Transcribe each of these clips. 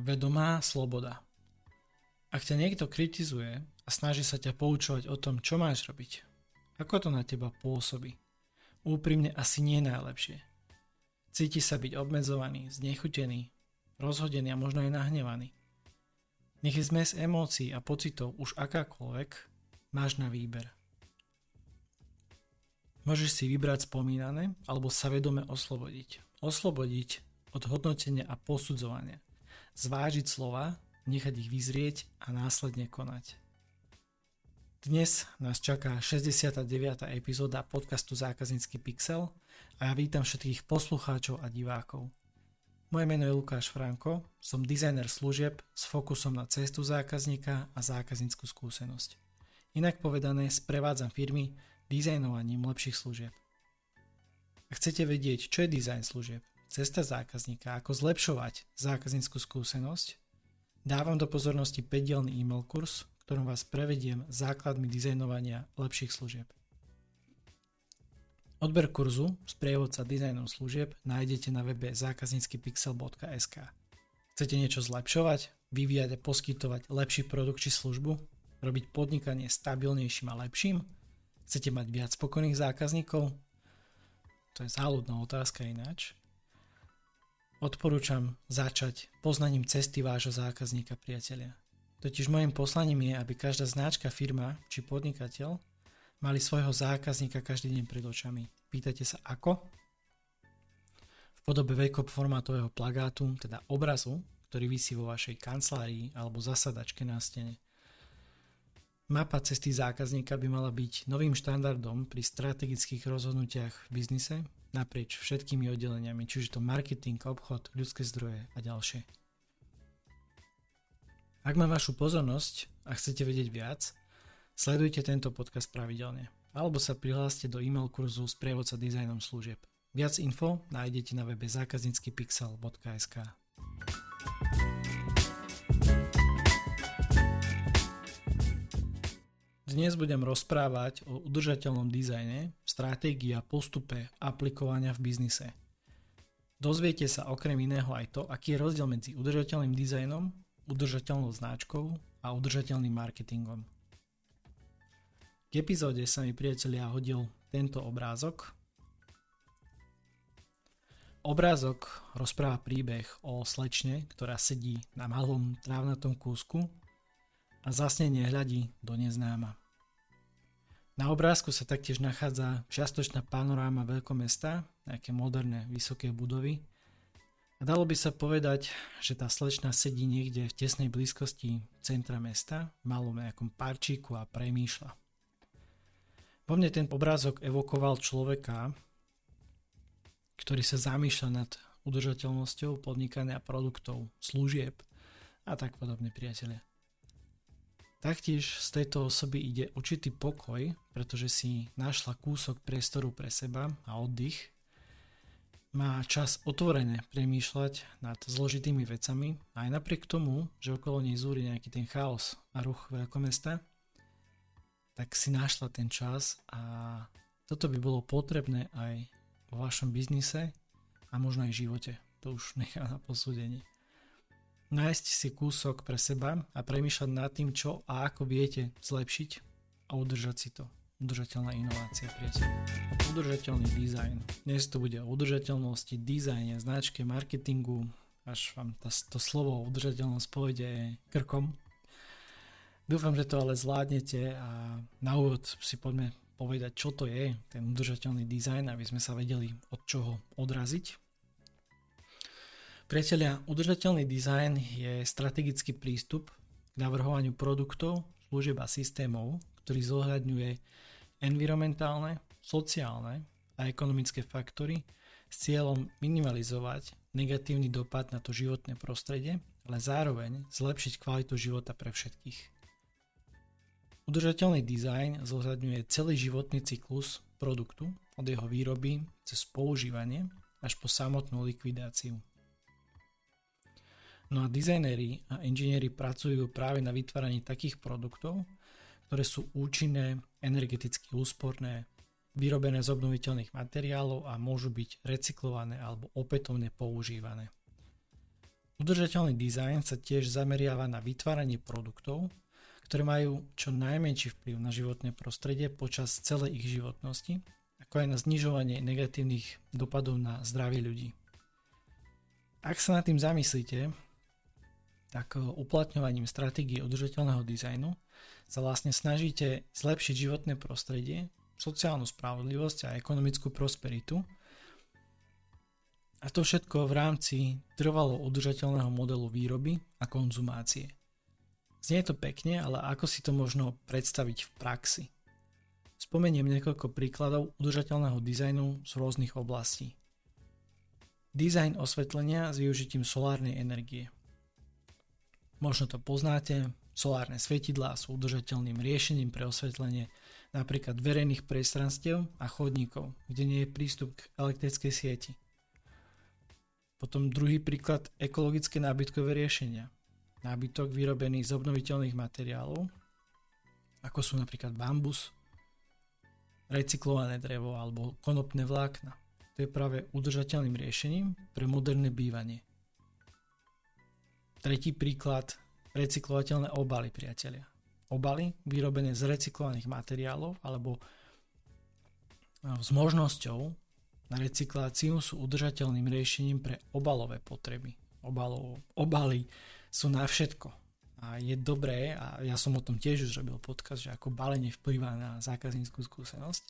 Vedomá sloboda. Ak ťa niekto kritizuje a snaží sa ťa poučovať o tom, čo máš robiť, ako to na teba pôsobí? Úprimne asi nie najlepšie. Cíti sa byť obmedzovaný, znechutený, rozhodený a možno aj nahnevaný. Nech je zmes emócií a pocitov už akákoľvek, máš na výber. Môžeš si vybrať spomínané alebo sa vedome oslobodiť. Oslobodiť od hodnotenia a posudzovania zvážiť slova, nechať ich vyzrieť a následne konať. Dnes nás čaká 69. epizóda podcastu Zákaznícky pixel a ja vítam všetkých poslucháčov a divákov. Moje meno je Lukáš Franko, som dizajner služieb s fokusom na cestu zákazníka a zákazníckú skúsenosť. Inak povedané, sprevádzam firmy dizajnovaním lepších služieb. Ak chcete vedieť, čo je dizajn služieb, cesta zákazníka, ako zlepšovať zákazníckú skúsenosť, dávam do pozornosti 5-dielný e-mail kurz, ktorom vás prevediem základmi dizajnovania lepších služieb. Odber kurzu z prievodca dizajnom služieb nájdete na webe zákazníckypixel.sk. Chcete niečo zlepšovať, vyvíjať a poskytovať lepší produkt či službu, robiť podnikanie stabilnejším a lepším? Chcete mať viac spokojných zákazníkov? To je záľudná otázka ináč. Odporúčam začať poznaním cesty vášho zákazníka priatelia. Totiž môjim poslaním je, aby každá značka, firma či podnikateľ mali svojho zákazníka každý deň pred očami. Pýtate sa ako? V podobe wake formátového plagátu, teda obrazu, ktorý vysí vo vašej kancelárii alebo zasadačke na stene. Mapa cesty zákazníka by mala byť novým štandardom pri strategických rozhodnutiach v biznise, naprieč všetkými oddeleniami, čiže to marketing, obchod, ľudské zdroje a ďalšie. Ak má vašu pozornosť a chcete vedieť viac, sledujte tento podcast pravidelne alebo sa prihláste do e-mail kurzu s prievodca dizajnom služieb. Viac info nájdete na webe zákazníckypixel.sk. Dnes budem rozprávať o udržateľnom dizajne, stratégii a postupe aplikovania v biznise. Dozviete sa okrem iného aj to, aký je rozdiel medzi udržateľným dizajnom, udržateľnou značkou a udržateľným marketingom. K epizóde sa mi priatelia hodil tento obrázok. Obrázok rozpráva príbeh o slečne, ktorá sedí na malom trávnatom kúsku a zasne nehľadí do neznáma. Na obrázku sa taktiež nachádza čiastočná panoráma veľkomesta, nejaké moderné vysoké budovy. A dalo by sa povedať, že tá slečna sedí niekde v tesnej blízkosti centra mesta, v malom nejakom parčíku a premýšľa. Vo mne ten obrázok evokoval človeka, ktorý sa zamýšľa nad udržateľnosťou podnikania produktov, služieb a tak podobne priatelia. Taktiež z tejto osoby ide určitý pokoj, pretože si našla kúsok priestoru pre seba a oddych. Má čas otvorene premýšľať nad zložitými vecami aj napriek tomu, že okolo nej zúri nejaký ten chaos a ruch veľkomesta, tak si našla ten čas a toto by bolo potrebné aj vo vašom biznise a možno aj v živote. To už nechá na posúdenie nájsť si kúsok pre seba a premýšľať nad tým, čo a ako viete zlepšiť a udržať si to. Udržateľná inovácia, priateľ. Udržateľný dizajn. Dnes to bude o udržateľnosti, dizajne, značke, marketingu, až vám to, to slovo udržateľnosť pôjde krkom. Dúfam, že to ale zvládnete a na úvod si poďme povedať, čo to je ten udržateľný dizajn, aby sme sa vedeli od čoho odraziť Priatelia, udržateľný dizajn je strategický prístup k navrhovaniu produktov, služieb a systémov, ktorý zohľadňuje environmentálne, sociálne a ekonomické faktory s cieľom minimalizovať negatívny dopad na to životné prostredie, ale zároveň zlepšiť kvalitu života pre všetkých. Udržateľný dizajn zohľadňuje celý životný cyklus produktu od jeho výroby cez používanie až po samotnú likvidáciu. No a dizajnéri a inžinieri pracujú práve na vytváraní takých produktov, ktoré sú účinné, energeticky úsporné, vyrobené z obnoviteľných materiálov a môžu byť recyklované alebo opätovne používané. Udržateľný dizajn sa tiež zameriava na vytváranie produktov, ktoré majú čo najmenší vplyv na životné prostredie počas celej ich životnosti, ako aj na znižovanie negatívnych dopadov na zdravie ľudí. Ak sa nad tým zamyslíte, tak uplatňovaním stratégie udržateľného dizajnu sa vlastne snažíte zlepšiť životné prostredie, sociálnu spravodlivosť a ekonomickú prosperitu – a to všetko v rámci trvalo udržateľného modelu výroby a konzumácie. Znie to pekne, ale ako si to možno predstaviť v praxi? Spomeniem niekoľko príkladov udržateľného dizajnu z rôznych oblastí. Dizajn osvetlenia s využitím solárnej energie. Možno to poznáte, solárne svietidlá sú udržateľným riešením pre osvetlenie napríklad verejných priestranstiev a chodníkov, kde nie je prístup k elektrickej sieti – potom druhý príklad, ekologické nábytkové riešenia. Nábytok vyrobený z obnoviteľných materiálov, ako sú napríklad bambus, recyklované drevo alebo konopné vlákna. To je práve udržateľným riešením pre moderné bývanie. Tretí príklad, recyklovateľné obaly, priatelia. Obaly vyrobené z recyklovaných materiálov alebo s možnosťou na recykláciu sú udržateľným riešením pre obalové potreby. Obalov, obaly sú na všetko. A je dobré, a ja som o tom tiež už robil podcast, že ako balenie vplýva na zákazníckú skúsenosť.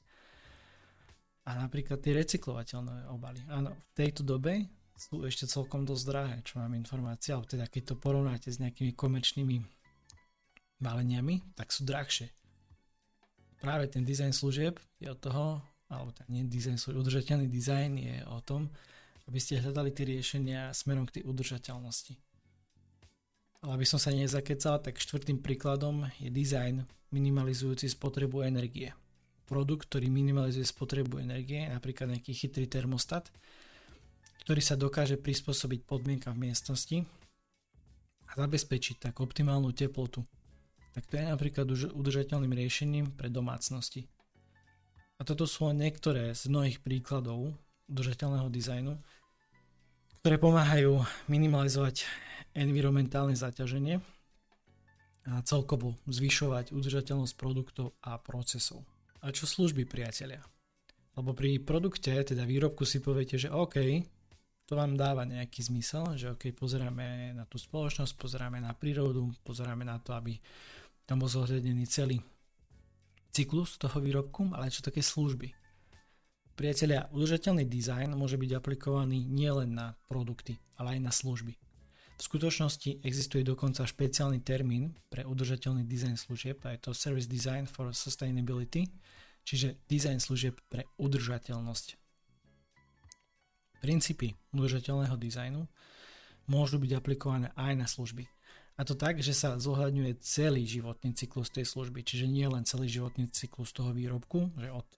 A napríklad tie recyklovateľné obaly. Áno, v tejto dobe sú ešte celkom dosť drahé, čo mám informácia, alebo teda keď to porovnáte s nejakými komerčnými baleniami, tak sú drahšie. Práve ten dizajn služieb je od toho alebo tak nie design, svoj udržateľný dizajn je o tom, aby ste hľadali tie riešenia smerom k tej udržateľnosti. Ale aby som sa nezakecal, tak štvrtým príkladom je dizajn minimalizujúci spotrebu energie. Produkt, ktorý minimalizuje spotrebu energie, napríklad nejaký chytrý termostat, ktorý sa dokáže prispôsobiť podmienkam v miestnosti a zabezpečiť tak optimálnu teplotu. Tak to je napríklad udržateľným riešením pre domácnosti. A toto sú len niektoré z mnohých príkladov udržateľného dizajnu, ktoré pomáhajú minimalizovať environmentálne zaťaženie a celkovo zvyšovať udržateľnosť produktov a procesov. A čo služby, priatelia? Lebo pri produkte, teda výrobku si poviete, že OK, to vám dáva nejaký zmysel, že OK, pozeráme na tú spoločnosť, pozeráme na prírodu, pozeráme na to, aby tam bol zohľadený celý cyklus toho výrobku, ale čo také služby. Priatelia, udržateľný dizajn môže byť aplikovaný nielen na produkty, ale aj na služby. V skutočnosti existuje dokonca špeciálny termín pre udržateľný dizajn služieb a je to Service Design for Sustainability, čiže dizajn služieb pre udržateľnosť. Princípy udržateľného dizajnu môžu byť aplikované aj na služby – a to tak, že sa zohľadňuje celý životný cyklus tej služby, čiže nie len celý životný cyklus toho výrobku, že od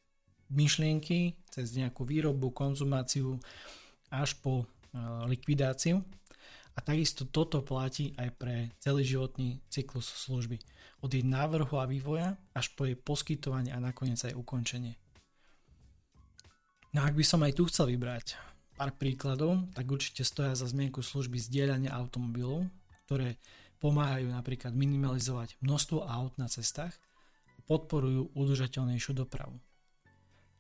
myšlienky cez nejakú výrobu, konzumáciu až po e, likvidáciu. A takisto toto platí aj pre celý životný cyklus služby. Od jej návrhu a vývoja až po jej poskytovanie a nakoniec aj ukončenie. No ak by som aj tu chcel vybrať pár príkladov, tak určite stoja za zmienku služby zdieľania automobilov, ktoré pomáhajú napríklad minimalizovať množstvo aut na cestách a podporujú udržateľnejšiu dopravu.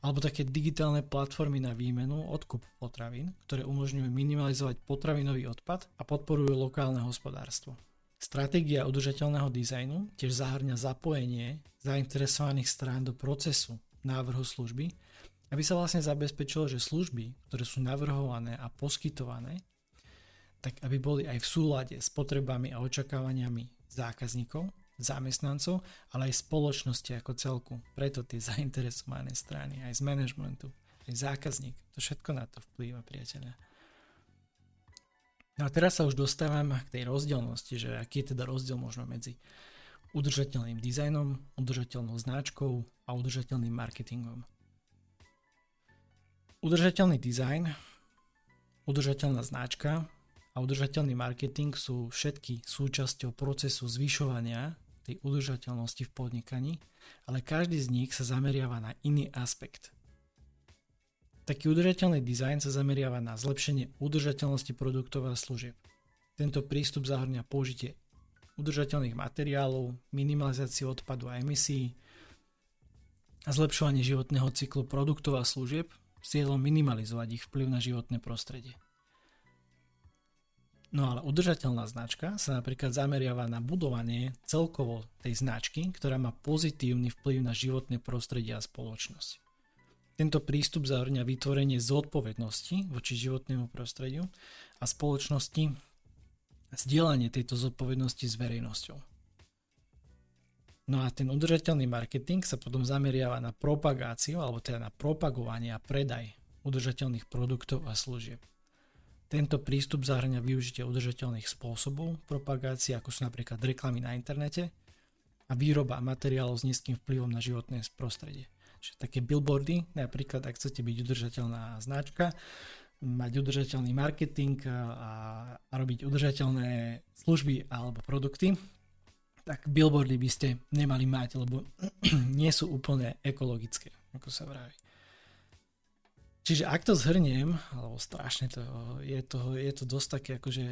Alebo také digitálne platformy na výmenu odkup potravín, ktoré umožňujú minimalizovať potravinový odpad a podporujú lokálne hospodárstvo. Stratégia udržateľného dizajnu tiež zahrňa zapojenie zainteresovaných strán do procesu návrhu služby, aby sa vlastne zabezpečilo, že služby, ktoré sú navrhované a poskytované, tak aby boli aj v súlade s potrebami a očakávaniami zákazníkov, zamestnancov, ale aj spoločnosti ako celku. Preto tie zainteresované strany, aj z manažmentu, aj zákazník, to všetko na to vplýva, priateľe. No a teraz sa už dostávam k tej rozdielnosti, že aký je teda rozdiel možno medzi udržateľným dizajnom, udržateľnou značkou a udržateľným marketingom. Udržateľný dizajn, udržateľná značka a udržateľný marketing sú všetky súčasťou procesu zvyšovania tej udržateľnosti v podnikaní, ale každý z nich sa zameriava na iný aspekt. Taký udržateľný dizajn sa zameriava na zlepšenie udržateľnosti produktov a služieb. Tento prístup zahrňa použitie udržateľných materiálov, minimalizáciu odpadu a emisí a zlepšovanie životného cyklu produktov a služieb s cieľom minimalizovať ich vplyv na životné prostredie. No ale udržateľná značka sa napríklad zameriava na budovanie celkovo tej značky, ktorá má pozitívny vplyv na životné prostredie a spoločnosť. Tento prístup zahrňa vytvorenie zodpovednosti voči životnému prostrediu a spoločnosti a zdieľanie tejto zodpovednosti s verejnosťou. No a ten udržateľný marketing sa potom zameriava na propagáciu, alebo teda na propagovanie a predaj udržateľných produktov a služieb. Tento prístup zahrňa využitie udržateľných spôsobov propagácie, ako sú napríklad reklamy na internete a výroba materiálov s nízkym vplyvom na životné prostredie. Čiže také billboardy, napríklad ak chcete byť udržateľná značka, mať udržateľný marketing a, a robiť udržateľné služby alebo produkty, tak billboardy by ste nemali mať, lebo nie sú úplne ekologické, ako sa vraví. Čiže ak to zhrniem, alebo strašne to, je to, je to dosť také akože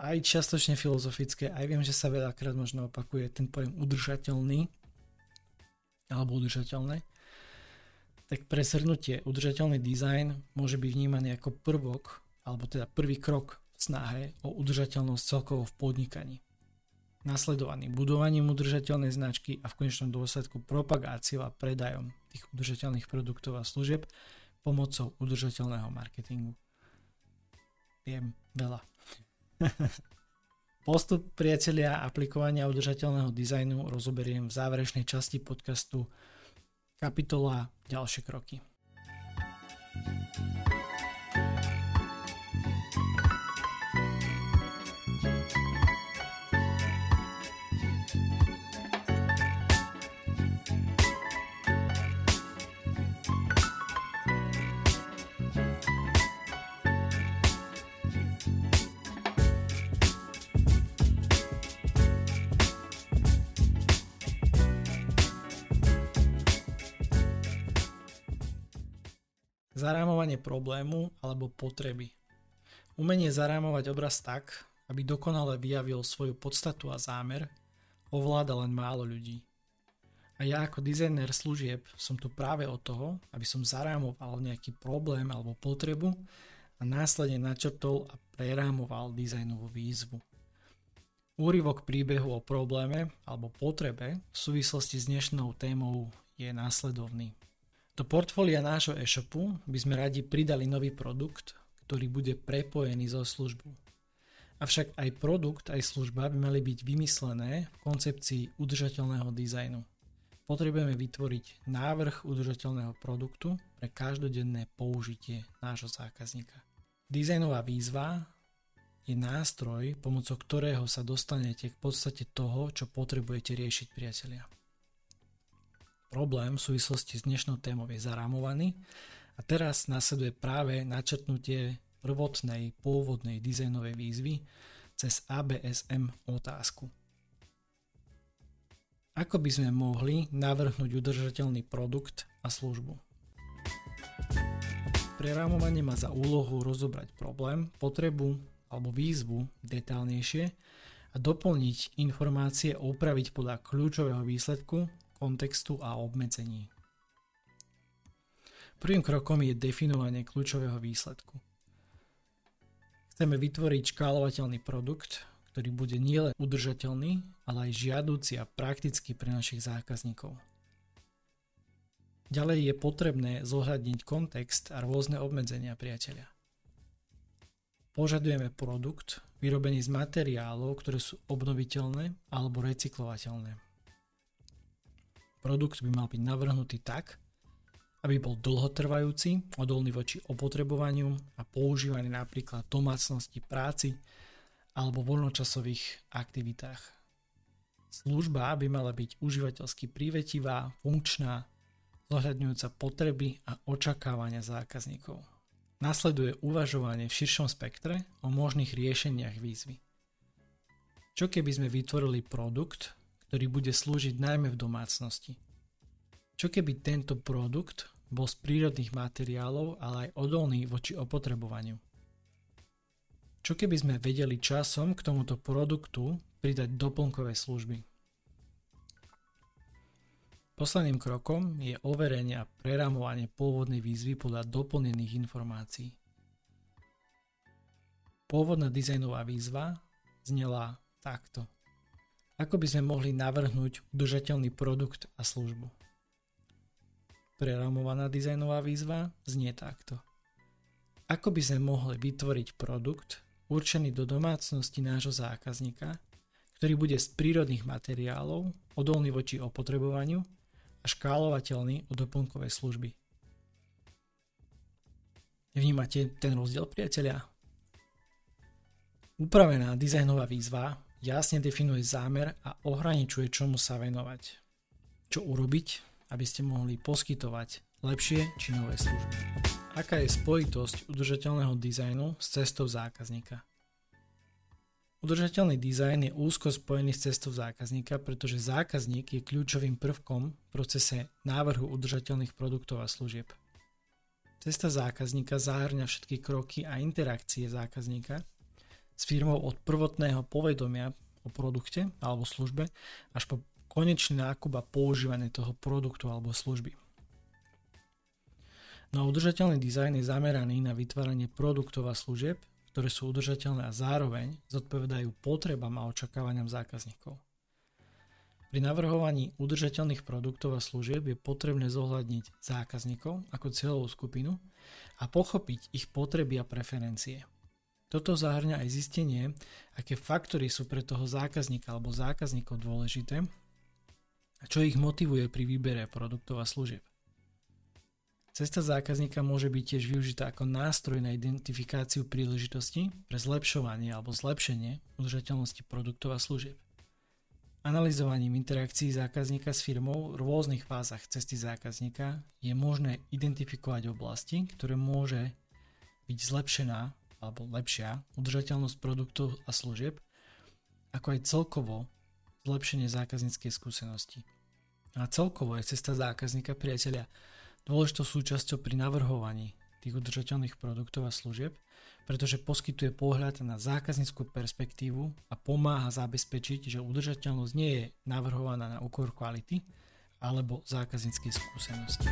aj čiastočne filozofické, aj viem, že sa veľakrát možno opakuje ten pojem udržateľný, alebo udržateľné, tak pre shrnutie udržateľný dizajn môže byť vnímaný ako prvok, alebo teda prvý krok v snahe o udržateľnosť celkovo v podnikaní. Nasledovaný budovaním udržateľnej značky a v konečnom dôsledku propagáciou a predajom tých udržateľných produktov a služieb pomocou udržateľného marketingu. Viem veľa. Postup priatelia aplikovania udržateľného dizajnu rozoberiem v záverečnej časti podcastu kapitola ďalšie kroky. Zarámovanie problému alebo potreby. Umenie zarámovať obraz tak, aby dokonale vyjavil svoju podstatu a zámer, ovláda len málo ľudí. A ja ako dizajner služieb som tu práve od toho, aby som zarámoval nejaký problém alebo potrebu a následne načrtol a prerámoval dizajnovú výzvu. Úryvok príbehu o probléme alebo potrebe v súvislosti s dnešnou témou je následovný. Do portfólia nášho e-shopu by sme radi pridali nový produkt, ktorý bude prepojený so službou. Avšak aj produkt, aj služba by mali byť vymyslené v koncepcii udržateľného dizajnu. Potrebujeme vytvoriť návrh udržateľného produktu pre každodenné použitie nášho zákazníka. Dizajnová výzva je nástroj, pomocou ktorého sa dostanete k podstate toho, čo potrebujete riešiť priatelia. Problém v súvislosti s dnešnou témou je zarámovaný a teraz nasleduje práve načrtnutie prvotnej pôvodnej dizajnovej výzvy cez ABSM otázku. Ako by sme mohli navrhnúť udržateľný produkt a službu? Prerámovanie má za úlohu rozobrať problém, potrebu alebo výzvu detálnejšie a doplniť informácie a upraviť podľa kľúčového výsledku kontextu a obmedzení. Prvým krokom je definovanie kľúčového výsledku. Chceme vytvoriť škálovateľný produkt, ktorý bude nielen udržateľný, ale aj žiadúci a praktický pre našich zákazníkov. Ďalej je potrebné zohľadniť kontext a rôzne obmedzenia priateľia. Požadujeme produkt vyrobený z materiálov, ktoré sú obnoviteľné alebo recyklovateľné. Produkt by mal byť navrhnutý tak, aby bol dlhotrvajúci, odolný voči opotrebovaniu a používaný napríklad v domácnosti, práci alebo voľnočasových aktivitách. Služba by mala byť užívateľsky prívetivá, funkčná, zohľadňujúca potreby a očakávania zákazníkov. Nasleduje uvažovanie v širšom spektre o možných riešeniach výzvy. Čo keby sme vytvorili produkt, ktorý bude slúžiť najmä v domácnosti. Čo keby tento produkt bol z prírodných materiálov, ale aj odolný voči opotrebovaniu? Čo keby sme vedeli časom k tomuto produktu pridať doplnkové služby? Posledným krokom je overenie a prerámovanie pôvodnej výzvy podľa doplnených informácií. Pôvodná dizajnová výzva znela takto. Ako by sme mohli navrhnúť udržateľný produkt a službu? Preramovaná dizajnová výzva znie takto. Ako by sme mohli vytvoriť produkt určený do domácnosti nášho zákazníka, ktorý bude z prírodných materiálov, odolný voči opotrebovaniu a škálovateľný o doplnkové služby. Vnímate ten rozdiel, priatelia? Upravená dizajnová výzva jasne definuje zámer a ohraničuje, čomu sa venovať. Čo urobiť, aby ste mohli poskytovať lepšie či nové služby. Aká je spojitosť udržateľného dizajnu s cestou zákazníka? Udržateľný dizajn je úzko spojený s cestou zákazníka, pretože zákazník je kľúčovým prvkom v procese návrhu udržateľných produktov a služieb. Cesta zákazníka zahrňa všetky kroky a interakcie zákazníka, s firmou od prvotného povedomia o produkte alebo službe až po konečný nákup a používanie toho produktu alebo služby. No a udržateľný dizajn je zameraný na vytváranie produktov a služieb, ktoré sú udržateľné a zároveň zodpovedajú potrebám a očakávaniam zákazníkov. Pri navrhovaní udržateľných produktov a služieb je potrebné zohľadniť zákazníkov ako cieľovú skupinu a pochopiť ich potreby a preferencie. Toto zahrňa aj zistenie, aké faktory sú pre toho zákazníka alebo zákazníkov dôležité a čo ich motivuje pri výbere produktov a služieb. Cesta zákazníka môže byť tiež využitá ako nástroj na identifikáciu príležitosti pre zlepšovanie alebo zlepšenie udržateľnosti produktov a služieb. Analyzovaním interakcií zákazníka s firmou v rôznych fázach cesty zákazníka je možné identifikovať oblasti, ktoré môže byť zlepšená alebo lepšia udržateľnosť produktov a služieb, ako aj celkovo zlepšenie zákazníckej skúsenosti. A celkovo je cesta zákazníka priateľia dôležitou súčasťou pri navrhovaní tých udržateľných produktov a služieb, pretože poskytuje pohľad na zákazníckú perspektívu a pomáha zabezpečiť, že udržateľnosť nie je navrhovaná na úkor kvality alebo zákazníckej skúsenosti.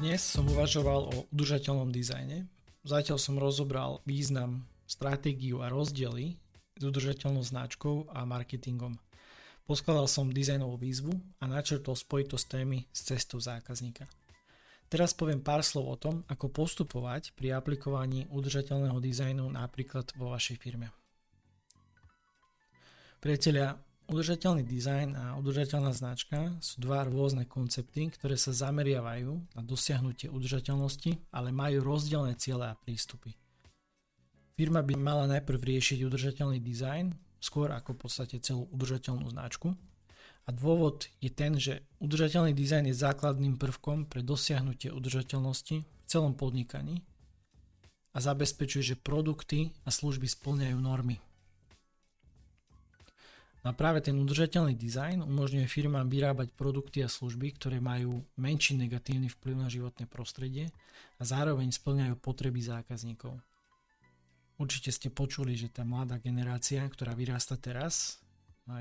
Dnes som uvažoval o udržateľnom dizajne, Zatiaľ som rozobral význam, stratégiu a rozdiely s udržateľnou značkou a marketingom. Poskladal som dizajnovú výzvu a načrtol spojitosť témy s cestou zákazníka. Teraz poviem pár slov o tom, ako postupovať pri aplikovaní udržateľného dizajnu napríklad vo vašej firme. Priatelia, Udržateľný dizajn a udržateľná značka sú dva rôzne koncepty, ktoré sa zameriavajú na dosiahnutie udržateľnosti, ale majú rozdielne ciele a prístupy. Firma by mala najprv riešiť udržateľný dizajn, skôr ako v podstate celú udržateľnú značku. A dôvod je ten, že udržateľný dizajn je základným prvkom pre dosiahnutie udržateľnosti v celom podnikaní a zabezpečuje, že produkty a služby splňajú normy. A práve ten udržateľný dizajn umožňuje firmám vyrábať produkty a služby, ktoré majú menší negatívny vplyv na životné prostredie a zároveň splňajú potreby zákazníkov. Určite ste počuli, že tá mladá generácia, ktorá vyrasta teraz,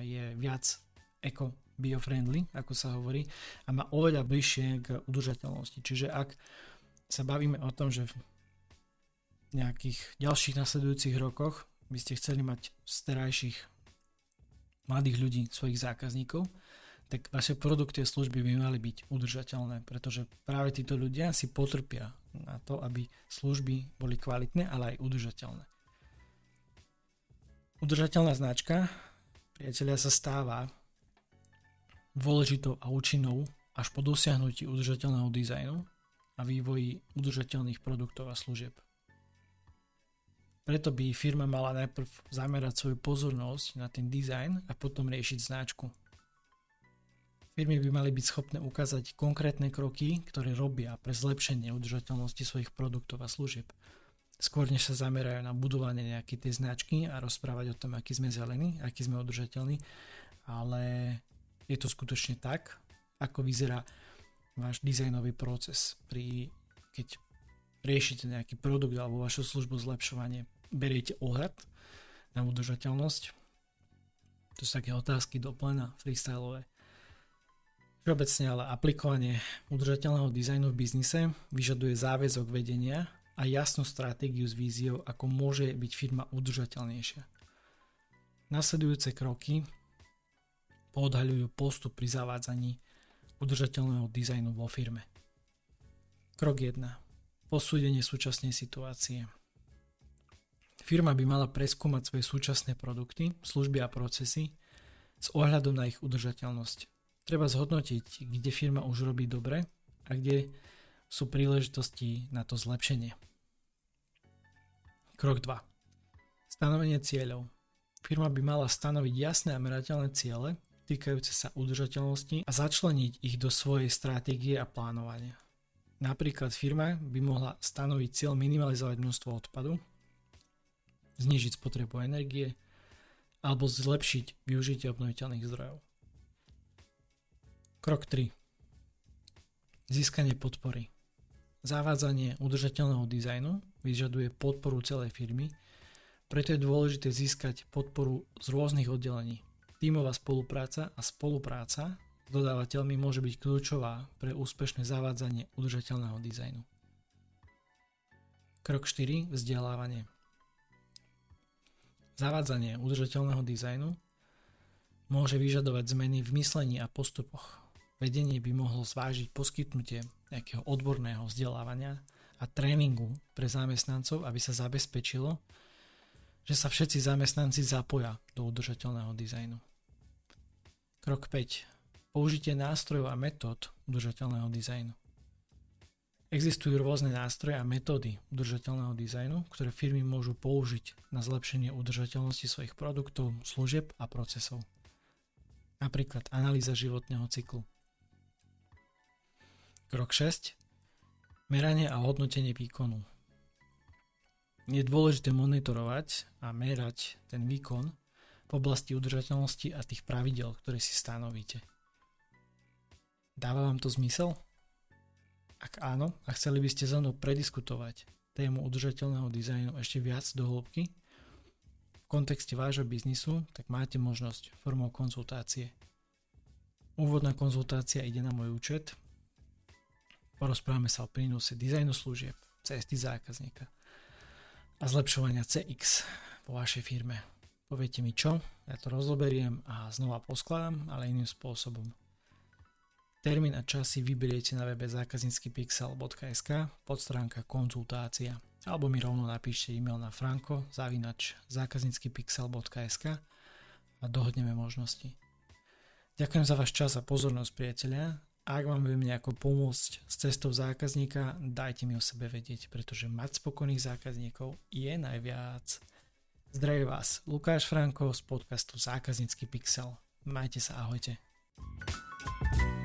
je viac eco biofriendly, ako sa hovorí, a má oveľa bližšie k udržateľnosti. Čiže ak sa bavíme o tom, že v nejakých ďalších nasledujúcich rokoch by ste chceli mať z terajších mladých ľudí, svojich zákazníkov, tak vaše produkty a služby by mali byť udržateľné, pretože práve títo ľudia si potrpia na to, aby služby boli kvalitné, ale aj udržateľné. Udržateľná značka, priateľia, sa stáva dôležitou a účinnou až po dosiahnutí udržateľného dizajnu a vývoji udržateľných produktov a služieb. Preto by firma mala najprv zamerať svoju pozornosť na ten dizajn a potom riešiť značku. Firmy by mali byť schopné ukázať konkrétne kroky, ktoré robia pre zlepšenie udržateľnosti svojich produktov a služieb. Skôr než sa zamerajú na budovanie nejakej tej značky a rozprávať o tom, aký sme zelení, aký sme udržateľní, ale je to skutočne tak, ako vyzerá váš dizajnový proces, pri, keď riešite nejaký produkt alebo vašu službu zlepšovanie beriete ohľad na udržateľnosť. To sú také otázky do plena, freestyleové. Všeobecne ale aplikovanie udržateľného dizajnu v biznise vyžaduje záväzok vedenia a jasnú stratégiu s víziou, ako môže byť firma udržateľnejšia. Nasledujúce kroky podhaľujú postup pri zavádzaní udržateľného dizajnu vo firme. Krok 1. Posúdenie súčasnej situácie. Firma by mala preskúmať svoje súčasné produkty, služby a procesy s ohľadom na ich udržateľnosť Treba zhodnotiť, kde firma už robí dobre a kde sú príležitosti na to zlepšenie. Krok 2. Stanovenie cieľov. Firma by mala stanoviť jasné a merateľné ciele týkajúce sa udržateľnosti a začleniť ich do svojej stratégie a plánovania. Napríklad firma by mohla stanoviť cieľ minimalizovať množstvo odpadu, znižiť spotrebu energie alebo zlepšiť využitie obnoviteľných zdrojov. Krok 3. Získanie podpory. Zavádzanie udržateľného dizajnu vyžaduje podporu celej firmy, preto je dôležité získať podporu z rôznych oddelení. Tímová spolupráca a spolupráca s dodávateľmi môže byť kľúčová pre úspešné zavádzanie udržateľného dizajnu. Krok 4. Vzdelávanie. Zavádzanie udržateľného dizajnu môže vyžadovať zmeny v myslení a postupoch. Vedenie by mohlo zvážiť poskytnutie nejakého odborného vzdelávania a tréningu pre zamestnancov, aby sa zabezpečilo, že sa všetci zamestnanci zapoja do udržateľného dizajnu. Krok 5. Použitie nástrojov a metód udržateľného dizajnu. Existujú rôzne nástroje a metódy udržateľného dizajnu, ktoré firmy môžu použiť na zlepšenie udržateľnosti svojich produktov, služieb a procesov. Napríklad analýza životného cyklu, Krok 6. Meranie a hodnotenie výkonu. Je dôležité monitorovať a merať ten výkon v oblasti udržateľnosti a tých pravidel, ktoré si stanovíte. Dáva vám to zmysel? Ak áno a chceli by ste so mnou prediskutovať tému udržateľného dizajnu ešte viac do hĺbky, v kontexte vášho biznisu, tak máte možnosť formou konzultácie. Úvodná konzultácia ide na môj účet Porozprávame sa o prínose dizajnu služieb, cesty zákazníka a zlepšovania CX vo vašej firme. Poviete mi čo, ja to rozoberiem a znova poskladám, ale iným spôsobom. Termín a čas si vyberiete na webe zákazníckypixel.sk pod stránka konzultácia alebo mi rovno napíšte e-mail na franko zavinač zákazníckypixel.sk a dohodneme možnosti. Ďakujem za váš čas a pozornosť priatelia ak vám viem nejako pomôcť s cestou zákazníka, dajte mi o sebe vedieť, pretože mať spokojných zákazníkov je najviac. Zdraví vás, Lukáš Franko z podcastu Zákaznícky pixel. Majte sa, ahojte. thank you